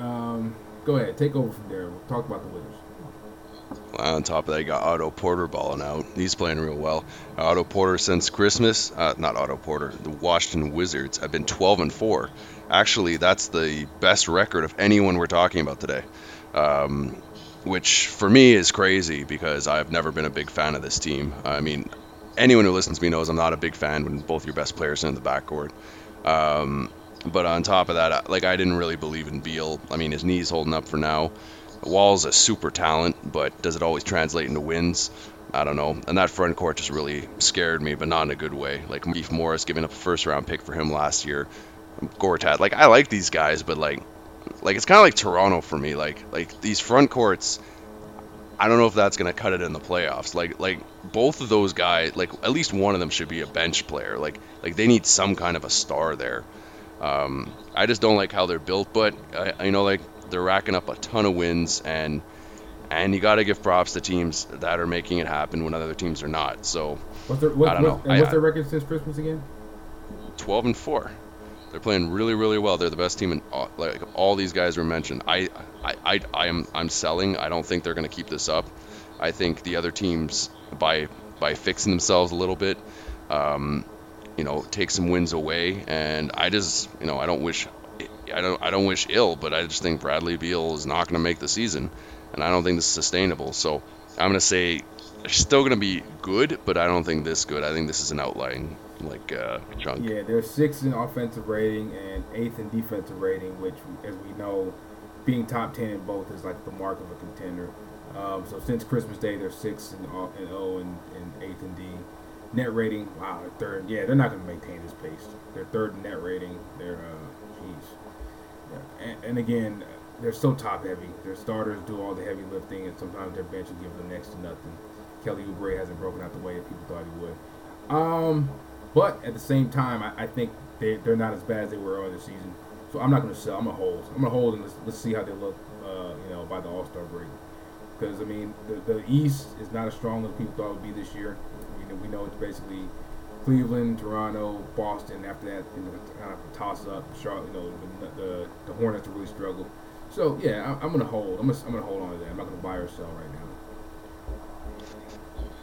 Um, go ahead, take over from there. We'll talk about the Wizards. Well, on top of that, you got Otto Porter balling out. He's playing real well. Otto Porter since Christmas, uh, not Otto Porter, the Washington Wizards have been 12 and 4. Actually, that's the best record of anyone we're talking about today. Um, which for me is crazy because I've never been a big fan of this team. I mean, anyone who listens to me knows I'm not a big fan when both your best players are in the backcourt. Um, but on top of that, like I didn't really believe in Beal. I mean, his knee's holding up for now. Wall's a super talent, but does it always translate into wins? I don't know. And that front court just really scared me, but not in a good way. Like Beef Morris giving up a first round pick for him last year. Gortat, like I like these guys, but like, like it's kind of like Toronto for me. Like, like these front courts. I don't know if that's gonna cut it in the playoffs. Like, like both of those guys, like at least one of them should be a bench player. Like, like they need some kind of a star there. Um, I just don't like how they're built, but I, you know, like they're racking up a ton of wins, and and you got to give props to teams that are making it happen when other teams are not. So what's their, what, I don't know. what's I, their record since Christmas again? Twelve and four. They're playing really, really well. They're the best team in all, like all these guys were mentioned. I, I, I, I am I'm selling. I don't think they're going to keep this up. I think the other teams by by fixing themselves a little bit, um, you know, take some wins away. And I just, you know, I don't wish, I don't, I don't wish ill, but I just think Bradley Beal is not going to make the season, and I don't think this is sustainable. So I'm going to say they're still going to be good, but I don't think this good. I think this is an outlying like uh, chunk. Yeah, they're sixth in offensive rating and eighth in defensive rating, which, as we know, being top ten in both is like the mark of a contender. Um, so since Christmas Day, they're sixth in, and O and, and eighth in D. Net rating, wow, they're third. Yeah, they're not going to maintain this pace. They're third in net rating. They're, uh, jeez. Yeah. And, and, again, they're so top heavy. Their starters do all the heavy lifting, and sometimes their bench will give them next to nothing. Kelly Oubre hasn't broken out the way that people thought he would. Um, But at the same time, I, I think they, they're not as bad as they were earlier this season. So I'm not going to sell. I'm going to hold. I'm going to hold and let's, let's see how they look, uh, you know, by the All Star break. Because I mean, the, the East is not as strong as people thought it would be this year. Know, we know it's basically Cleveland, Toronto, Boston. After that, you know, kind of toss up. Charlotte, you know, the, the, the Hornets really struggled. So yeah, I, am gonna hold. I'm gonna, I'm gonna hold on to that. I'm not gonna buy or sell right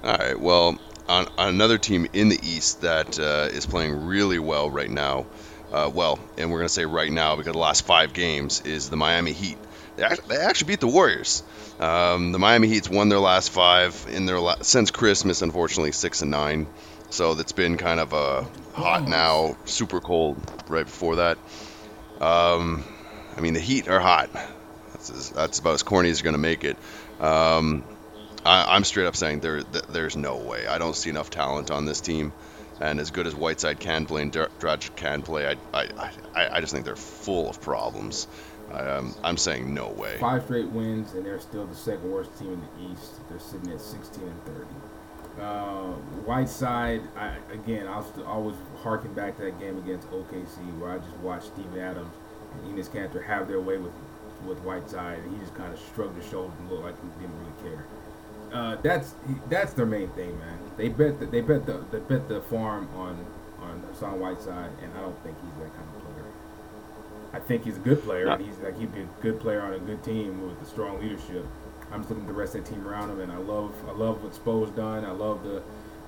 now. All right. Well, on, on another team in the East that uh, is playing really well right now. Uh, well, and we're gonna say right now because the last five games is the Miami Heat. They actually, beat the Warriors. Um, the Miami Heat's won their last five in their la- since Christmas. Unfortunately, six and nine. So that's been kind of a hot now, super cold right before that. Um, I mean, the Heat are hot. That's, that's about as corny as you're to make it. Um, I, am straight up saying there, there's no way. I don't see enough talent on this team. And as good as Whiteside can play and Dragic can play, I, I, I, I just think they're full of problems. Um, I'm saying no way. Five straight wins, and they're still the second worst team in the East. They're sitting at 16 and 30. Uh, Whiteside, I, again, I'll always harken back to that game against OKC where I just watched Steven Adams and Enes Kanter have their way with with Whiteside, and he just kind of shrugged his shoulders and looked like he didn't really care. Uh, that's that's their main thing, man. They bet the, they bet the they bet the farm on on Hassan Whiteside, and I don't think he's that kind of. I think he's a good player, and he's like he'd be a good player on a good team with a strong leadership. I'm just looking at the rest of the team around him, and I love I love what Spo's done. I love the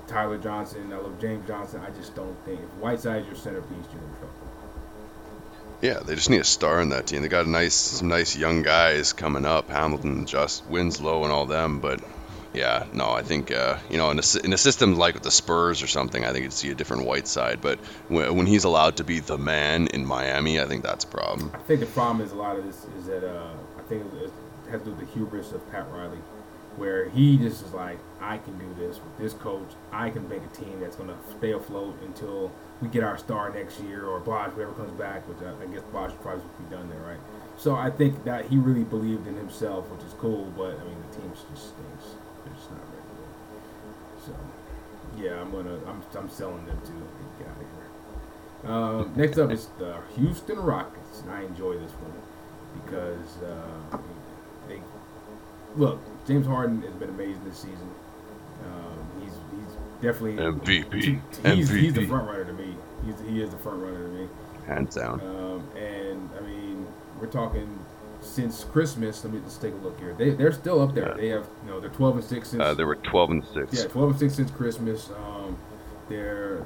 Tyler Johnson. I love James Johnson. I just don't think if Whiteside's your centerpiece, you're in trouble. Yeah, they just need a star in that team. They got nice, some nice young guys coming up. Hamilton, Justise Winslow, and all them. But yeah, no, I think uh, you know in a, in a system like with the Spurs or something, I think you'd see a different Whiteside. But when, when, he's allowed to be the man in Miami, I think that's a problem. I think the problem is a lot of this is that uh, I think it has to do with the hubris of Pat Riley where he just is like, I can do this with this coach. I can make a team that's going to stay afloat until we get our star next year or Bosh, whoever comes back, which I, I guess Bosh probably would be done there, right? So I think that he really believed in himself, which is cool, but I mean, the team's just stinks. They're just not ready. So, yeah, I'm to, I'm, I'm selling them too. Get out of here. Uh, next up is the Houston Rockets. And I enjoy this one because uh, they look James Harden has been amazing this season. Um, he's he's definitely MVP. He's, MVP. he's the front runner to me. He's, he is the front runner to me. Hands down. Um, and I mean, we're talking since Christmas. Let me just take a look here. They they're still up there. Yeah. They have you know they're 12 and six since. Uh, they were 12 and six. Yeah, 12 and six since Christmas. Um, their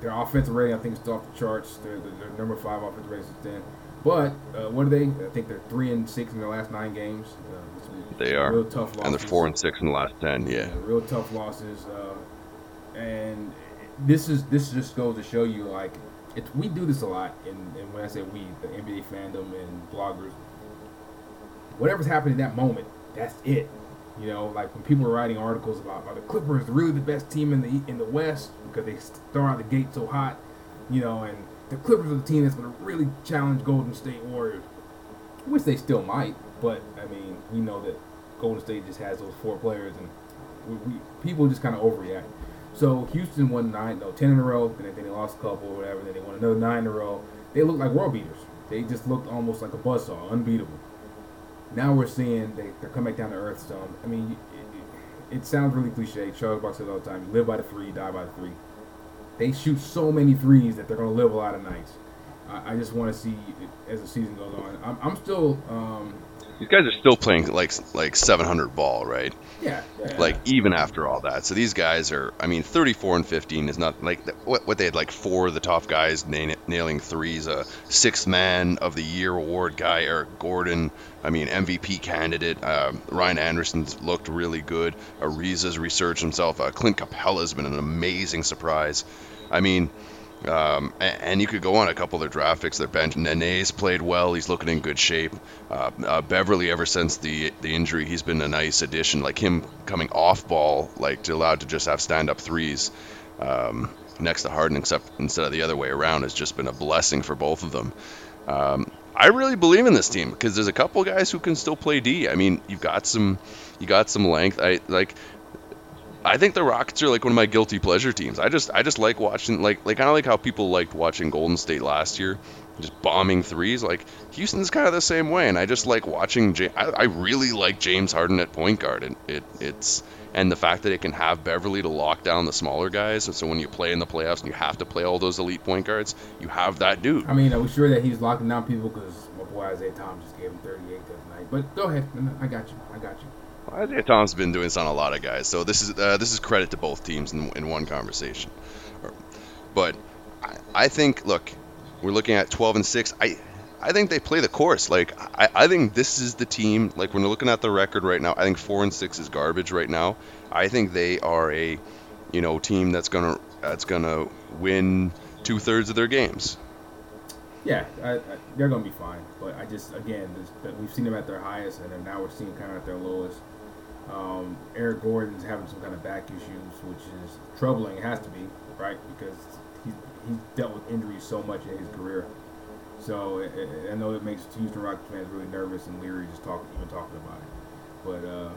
their offensive rating I think is off the charts. They're, they're, they're number five offensive rating since then. But uh, what are they? I think they're three and six in their last nine games. Uh, they are. Real tough losses. And they're four and six in the last ten. Yeah. yeah real tough losses. Uh, and this is this just goes to show you like it, we do this a lot. And, and when I say we, the NBA fandom and bloggers, whatever's happening in that moment, that's it. You know, like when people are writing articles about are the Clippers really the best team in the in the West because they start out the gate so hot, you know, and the Clippers are the team that's going to really challenge Golden State Warriors, which they still might. But I mean, we know that Golden State just has those four players, and we, we people just kind of overreact. So Houston won nine, no, ten in a row. and then they lost a couple or whatever. Then they won another nine in a row. They looked like world beaters. They just looked almost like a buzzsaw, unbeatable. Now we're seeing they, they're coming back down to earth some. I mean, it, it, it sounds really cliche. Charles Barkley says all the time, you live by the three, die by the three. They shoot so many threes that they're going to live a lot of nights. I, I just want to see as the season goes on. I'm, I'm still um, these guys are still playing like like 700 ball, right? Yeah, yeah. Like even after all that, so these guys are. I mean, 34 and 15 is not like what what they had like four of the top guys nailing threes. A sixth man of the year award guy, Eric Gordon. I mean, MVP candidate. Uh, Ryan Anderson's looked really good. Ariza's resurged himself. Uh, Clint Capela's been an amazing surprise. I mean, um, and you could go on a couple of their draft picks. Their bench, Nene's played well. He's looking in good shape. Uh, uh, Beverley, ever since the the injury, he's been a nice addition. Like him coming off ball, like to allowed to just have stand up threes um, next to Harden, except instead of the other way around, has just been a blessing for both of them. Um, I really believe in this team because there's a couple guys who can still play D. I mean, you've got some, you got some length. I like I think the Rockets are like one of my guilty pleasure teams. I just I just like watching like like kind of like how people liked watching Golden State last year, just bombing threes. Like Houston's kind of the same way, and I just like watching. Ja- I, I really like James Harden at point guard, and it it's and the fact that it can have Beverley to lock down the smaller guys. And so when you play in the playoffs and you have to play all those elite point guards, you have that dude. I mean, are we sure that he's locking down people? Because my boy Isaiah Thomas just gave him 38 that night. But go ahead. I got you. I got you. Isaiah Thomas has been doing this on a lot of guys, so this is uh, this is credit to both teams in, in one conversation. But I, I think, look, we're looking at 12 and six. I I think they play the course. Like I, I think this is the team. Like when we're looking at the record right now, I think four and six is garbage right now. I think they are a you know team that's gonna that's gonna win two thirds of their games. Yeah, I, I, they're going to be fine. But I just, again, we've seen them at their highest, and now we're seeing kind of at their lowest. Um, Eric Gordon's having some kind of back issues, which is troubling. It has to be, right? Because he's, he's dealt with injuries so much in his career. So it, it, I know it makes Houston Rockets fans really nervous and leery just talking, even talking about it. But uh,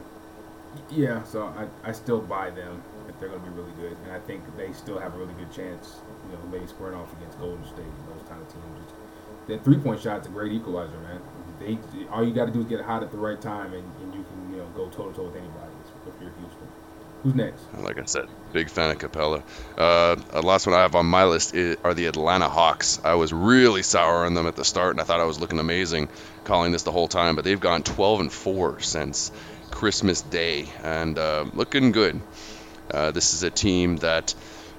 yeah, so I, I still buy them if they're going to be really good, and I think they still have a really good chance, you know, maybe squaring off against Golden State and those kind of teams. That three point shot's a great equalizer, man. They all you got to do is get it hot at the right time, and, and you can know go toe to toe with anybody if you're Houston. Who's next? Like I said, big fan of Capela. Uh, last one I have on my list is, are the Atlanta Hawks. I was really sour on them at the start, and I thought I was looking amazing calling this the whole time, but they've gone 12 and 4 since Christmas Day, and uh, looking good. Uh, this is a team that,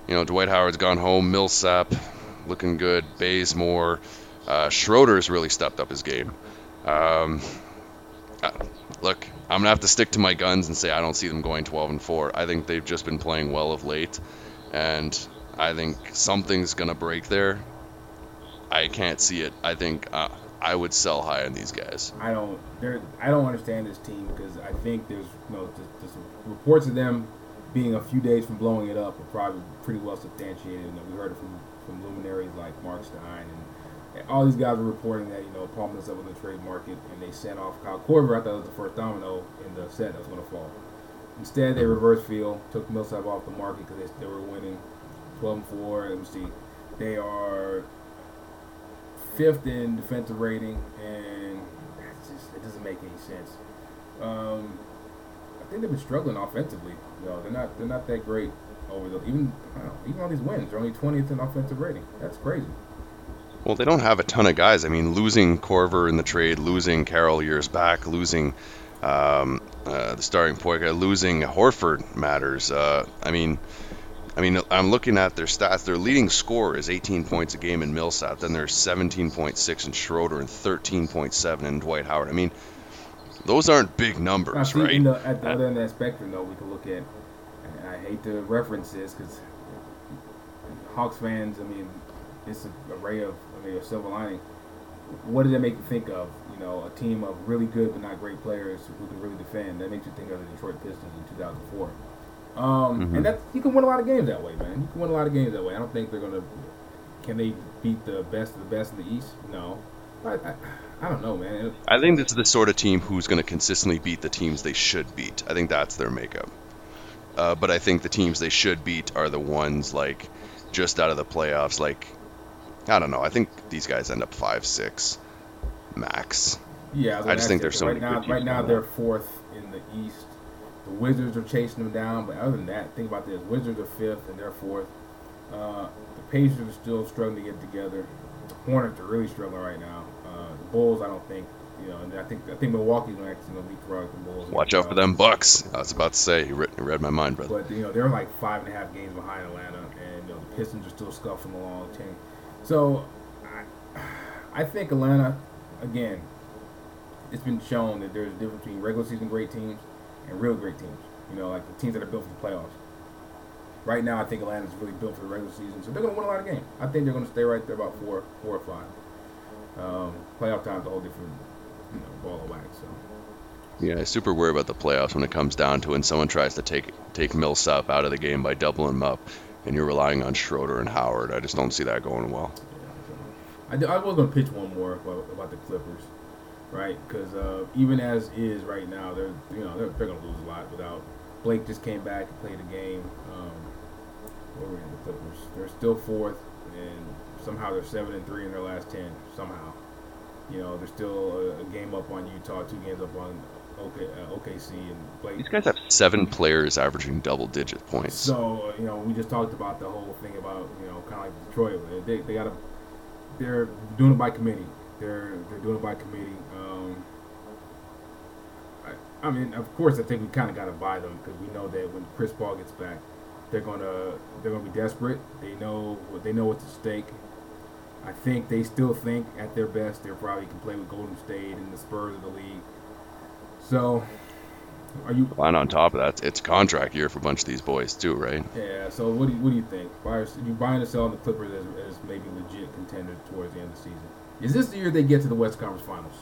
you know, Dwight Howard's gone home, Millsap looking good, Bazemore, uh, Schroeder's really stepped up his game. Um, uh, look, I'm gonna have to stick to my guns and say I don't see them going 12 and 4. I think they've just been playing well of late, and I think something's gonna break there. I can't see it. I think uh, I would sell high on these guys. I don't. I don't understand this team because I think there's you know reports of them being a few days from blowing it up are probably pretty well substantiated. And we heard it from from luminaries like Marc Stein and all these guys were reporting that you know Millsap was in the trade market, and they sent off Kyle Korver. I thought it was the first domino in the set that was going to fall. Instead, they reversed field, took Millsap off the market because they, they were winning 12 and 4. Let me see. They are fifth in defensive rating, and that just, it doesn't make any sense. Um, I think they've been struggling offensively. You know, they're not they're not that great over the even know, even all these wins. They're only 20th in offensive rating. That's crazy. Well, they don't have a ton of guys. I mean, losing Korver in the trade, losing Carroll years back, losing um, uh, the starting point guy, losing Horford matters. Uh, I mean, I mean, I'm looking at their stats. Their leading scorer is 18 points a game in Millsap. Then there's 17.6 in Schroeder and 13.7 in Dwight Howard. I mean, those aren't big numbers, right? The, at the other end of that spectrum, though, we can look at. I hate to reference this because Hawks fans. I mean, it's an array of Mean, a silver lining. What did that make you think of? You know, a team of really good but not great players who can really defend. That makes you think of the Detroit Pistons in 2004. Um, mm-hmm. And that you can win a lot of games that way, man. You can win a lot of games that way. I don't think they're gonna. Can they beat the best of the best in the East? No. I, I, I don't know, man. I think this is the sort of team who's going to consistently beat the teams they should beat. I think that's their makeup. Uh, but I think the teams they should beat are the ones like just out of the playoffs, like I don't know. I think these guys end up five six max. Yeah, I, I just think there's so right many. Now, right now, they're fourth in the East. The Wizards are chasing them down, but other than that, think about this: Wizards are fifth and they're fourth. Uh, the Pacers are still struggling to get together. The Hornets are really struggling right now. Uh, the Bulls, I don't think. You know, and I think I think Milwaukee's going to actually going to leapfrog the Bulls. Watch out for them Bucks. I was about to say, you read, you read my mind, brother. But you know, they're like five and a half games behind Atlanta, and you know, the Pistons are still scuffling along. Ten. So, I, I think Atlanta, again, it's been shown that there's a difference between regular season great teams and real great teams. You know, like the teams that are built for the playoffs. Right now, I think Atlanta's really built for the regular season, so they're going to win a lot of games. I think they're going to stay right there about four, four or five. Um, playoff time's a whole different, you know, ball of wax. So. Yeah, I super worry about the playoffs when it comes down to when someone tries to take take Millsap out of the game by doubling him up and you're relying on Schroeder and Howard. I just don't see that going well. I, I was going to pitch one more about, about the Clippers, right? Because uh, even as is right now, they're you know they're, going to lose a lot without Blake just came back and played a game. Um, where were we the Clippers? They're still fourth, and somehow they're seven and three in their last ten. Somehow, you know, they're still a, a game up on Utah, two games up on OK, uh, OKC, and Blake. These guys have seven players averaging double digit points. So you know, we just talked about the whole thing about you know, kind of like Detroit. They they got to they're doing it by committee. They're they're doing it by committee. Um, I, I mean, of course, I think we kind of got to buy them because we know that when Chris Paul gets back, they're gonna they're gonna be desperate. They know what they know what's at stake. I think they still think at their best they're probably can play with Golden State and the Spurs of the league. So, are you? And on top of that, it's contract year for a bunch of these boys too, right? Yeah. So what do you, what do you think? Buyers, you buying or selling the Clippers as, as maybe legit contenders towards the end of the season? Is this the year they get to the West Conference Finals?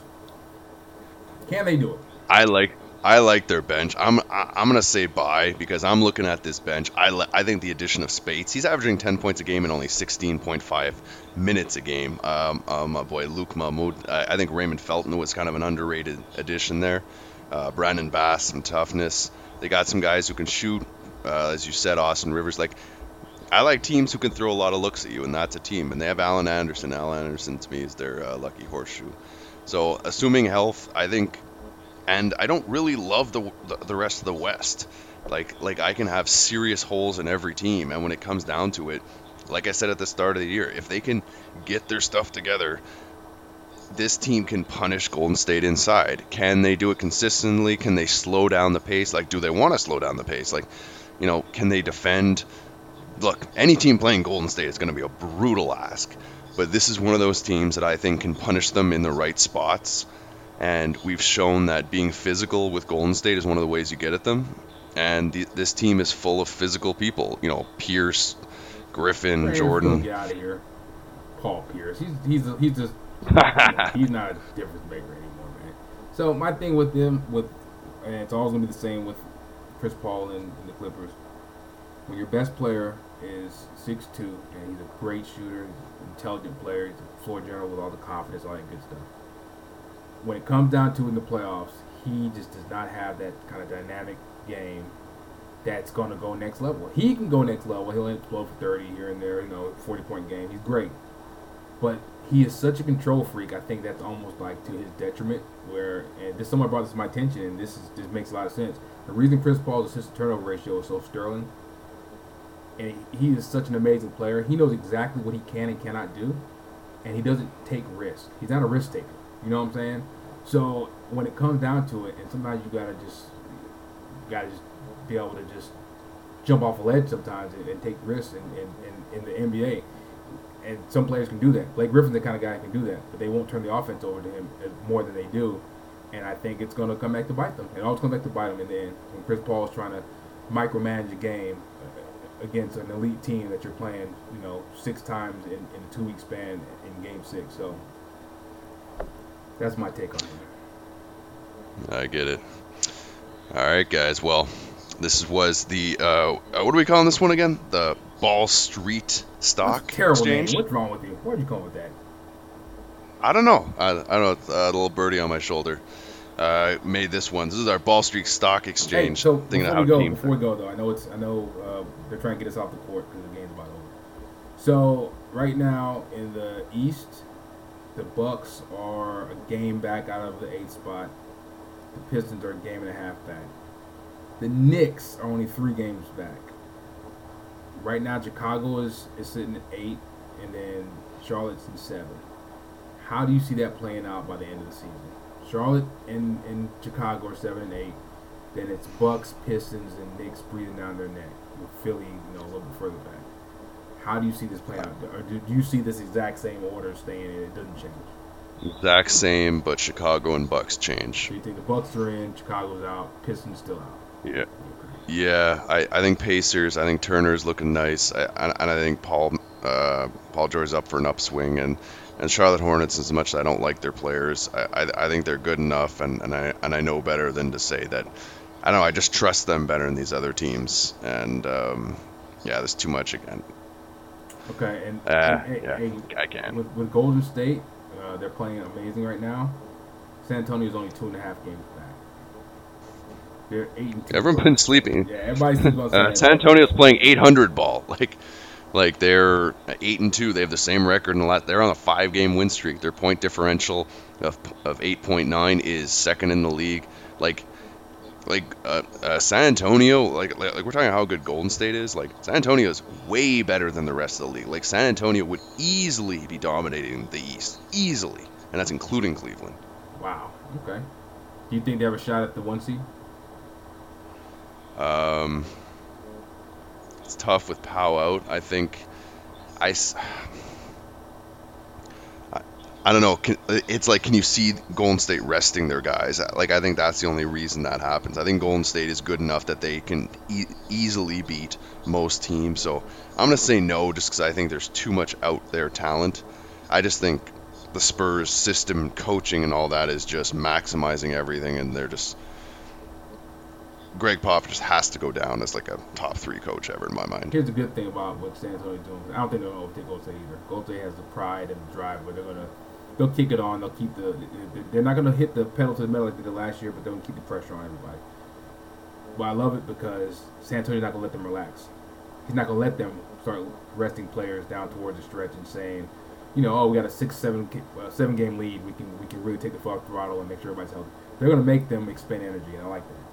Can they do it? I like I like their bench. I'm I- I'm gonna say buy because I'm looking at this bench. I li- I think the addition of Speights. He's averaging 10 points a game and only 16.5 minutes a game. Um, um my boy Luc Mbah a Moute. I, I think Raymond Felton was kind of an underrated addition there. Uh, Brandon Bass, some toughness. They got some guys who can shoot. Uh, as you said, Austin Rivers. Like I like teams who can throw a lot of looks at you, and that's a team. And they have Alan Anderson. Alan Anderson to me is their uh, lucky horseshoe. So assuming health, I think and I don't really love the, the the rest of the West. Like like I can have serious holes in every team, and when it comes down to it, like I said at the start of the year, if they can get their stuff together, this team can punish Golden State inside. Can they do it consistently? Can they slow down the pace? Like, do they want to slow down the pace? Like, you know, can they defend? Look, any team playing Golden State is going to be a brutal ask, but this is one of those teams that I think can punish them in the right spots and we've shown that being physical with Golden State is one of the ways you get at them. And the, this team is full of physical people. You know, Pierce, Griffin, Jordan. Get out of here, Paul Pierce. He's he's he's just he's not a difference maker anymore, man. So my thing with them, with and it's always gonna be the same with Chris Paul and, and the Clippers. When your best player is six two and he's a great shooter, intelligent player, he's a floor general with all the confidence, all that good stuff. When it comes down to in the playoffs, he just does not have that kind of dynamic game that's going to go next level. He can go next level. He'll explode for 30 here and there, you know, 40 point game. He's great. But he is such a control freak. I think that's almost like to his detriment. Where and this someone brought this to my attention, and this is this makes a lot of sense. The reason Chris Paul's assist turnover ratio is so sterling, and he is such an amazing player. He knows exactly what he can and cannot do, and he doesn't take risks. He's not a risk taker. You know what I'm saying? So when it comes down to it, and sometimes you gotta just you gotta just be able to just jump off a ledge sometimes and, and take risks in, in the NBA. And some players can do that. Blake Griffin's the kind of guy who can do that, but they won't turn the offense over to him more than they do. And I think it's going to come back to bite them. It always comes back to bite them And then. When Chris Paul is trying to micromanage a game against an elite team that you're playing, you know, six times in, in a two-week span in Game Six. So that's my take on it. I get it. All right, guys. Well, this was the uh, what are we calling this one again? The Ball Street Stock terrible Exchange. name. What's wrong with you? Why'd you come with that? I don't know. I, I don't know. Uh, a little birdie on my shoulder uh, made this one. This is our Ball Street Stock Exchange. Hey, so before we go, before we go though, I know it's I know uh, they're trying to get us off the court because the game's about over. So right now in the East, the Bucks are a game back out of the eighth spot. The Pistons are a game and a half back. The Knicks are only three games back. Right now, Chicago is, is sitting at eight, and then Charlotte's in seven. How do you see that playing out by the end of the season? Charlotte and, and Chicago are seven and eight. Then it's Bucks, Pistons, and Knicks breathing down their neck. With Philly, you know, a little bit further back. How do you see this playing out? Or do, do you see this exact same order staying and It doesn't change. exact same, but Chicago and Bucks change. So you think the Bucks are in, Chicago's out, Pistons still out. Yeah. Yeah, I, I think Pacers. I think Turner's looking nice, I, and and I think Paul uh, Paul George's up for an upswing, and, and Charlotte Hornets. As much as I don't like their players, I, I, I think they're good enough, and, and I and I know better than to say that. I don't know. I just trust them better than these other teams, and um, yeah, there's too much again. Okay, and, Uh, and- and- yeah, and I can. with, with Golden State, uh, they're playing amazing right now. San Antonio's only two and a half games back. They're eight. Everyone's been sleeping. Yeah, everybody's sleeping on Uh, San San Antonio's playing 800 ball. Like, like they're eight and two. They have the same record. And la- they're on a five-game win streak. Their point differential of of 8.9 is second in the league. Like, like uh, uh, San Antonio. Like, like, like we're talking how good Golden State is. Like San Antonio is way better than the rest of the league. Like San Antonio would easily be dominating the East, easily, and that's including Cleveland. Wow. Okay. Do you think they have a shot at the one seed? Um, it's tough with Pau out. I think I. I don't know. It's like, can you see Golden State resting their guys? Like, I think that's the only reason that happens. I think Golden State is good enough that they can e- easily beat most teams. So I'm gonna say no, just because I think there's too much out there talent. I just think the Spurs system, coaching, and all that is just maximizing everything, and they're just Greg Pop just has to go down as like a top three coach ever in my mind. Here's the good thing about what San Antonio's doing. I don't think they're gonna overtake Golden State either. Golden State has the pride and the drive where they're gonna they'll kick it on. They'll keep the they're not gonna hit the pedal to the metal like they did last year, but they're gonna keep the pressure on everybody. But I love it because San Antonio's not gonna let them relax. He's not gonna let them start resting players down towards the stretch and saying, you know, oh, we got a six, seven, uh, seven game lead. We can we can really take the full throttle and make sure everybody's healthy. They're gonna make them expend energy, and I like that.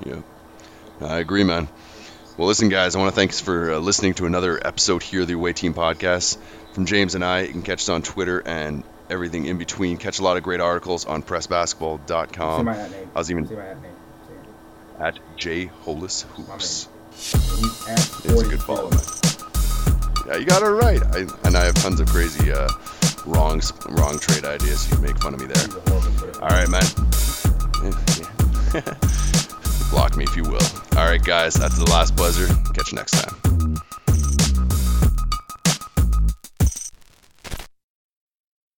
That's dope. Yeah, I agree, man. Well, listen, guys, I want to thanks for uh, listening to another episode here of the Away Team Podcast. From James and I, you can catch us on Twitter and everything in between. Catch a lot of great articles on Say pressbasketball.com. my hat name. I was even Say my hat name. Say it. at J Holas Hoops. And he's at It's a good follow, man. Yeah, you got it right. I, and I have tons of crazy uh, wrong wrong trade ideas. You can make fun of me there. He's a horrible player. All right, man. Block me if you will. All right, guys, that's the last buzzer. Catch you next time.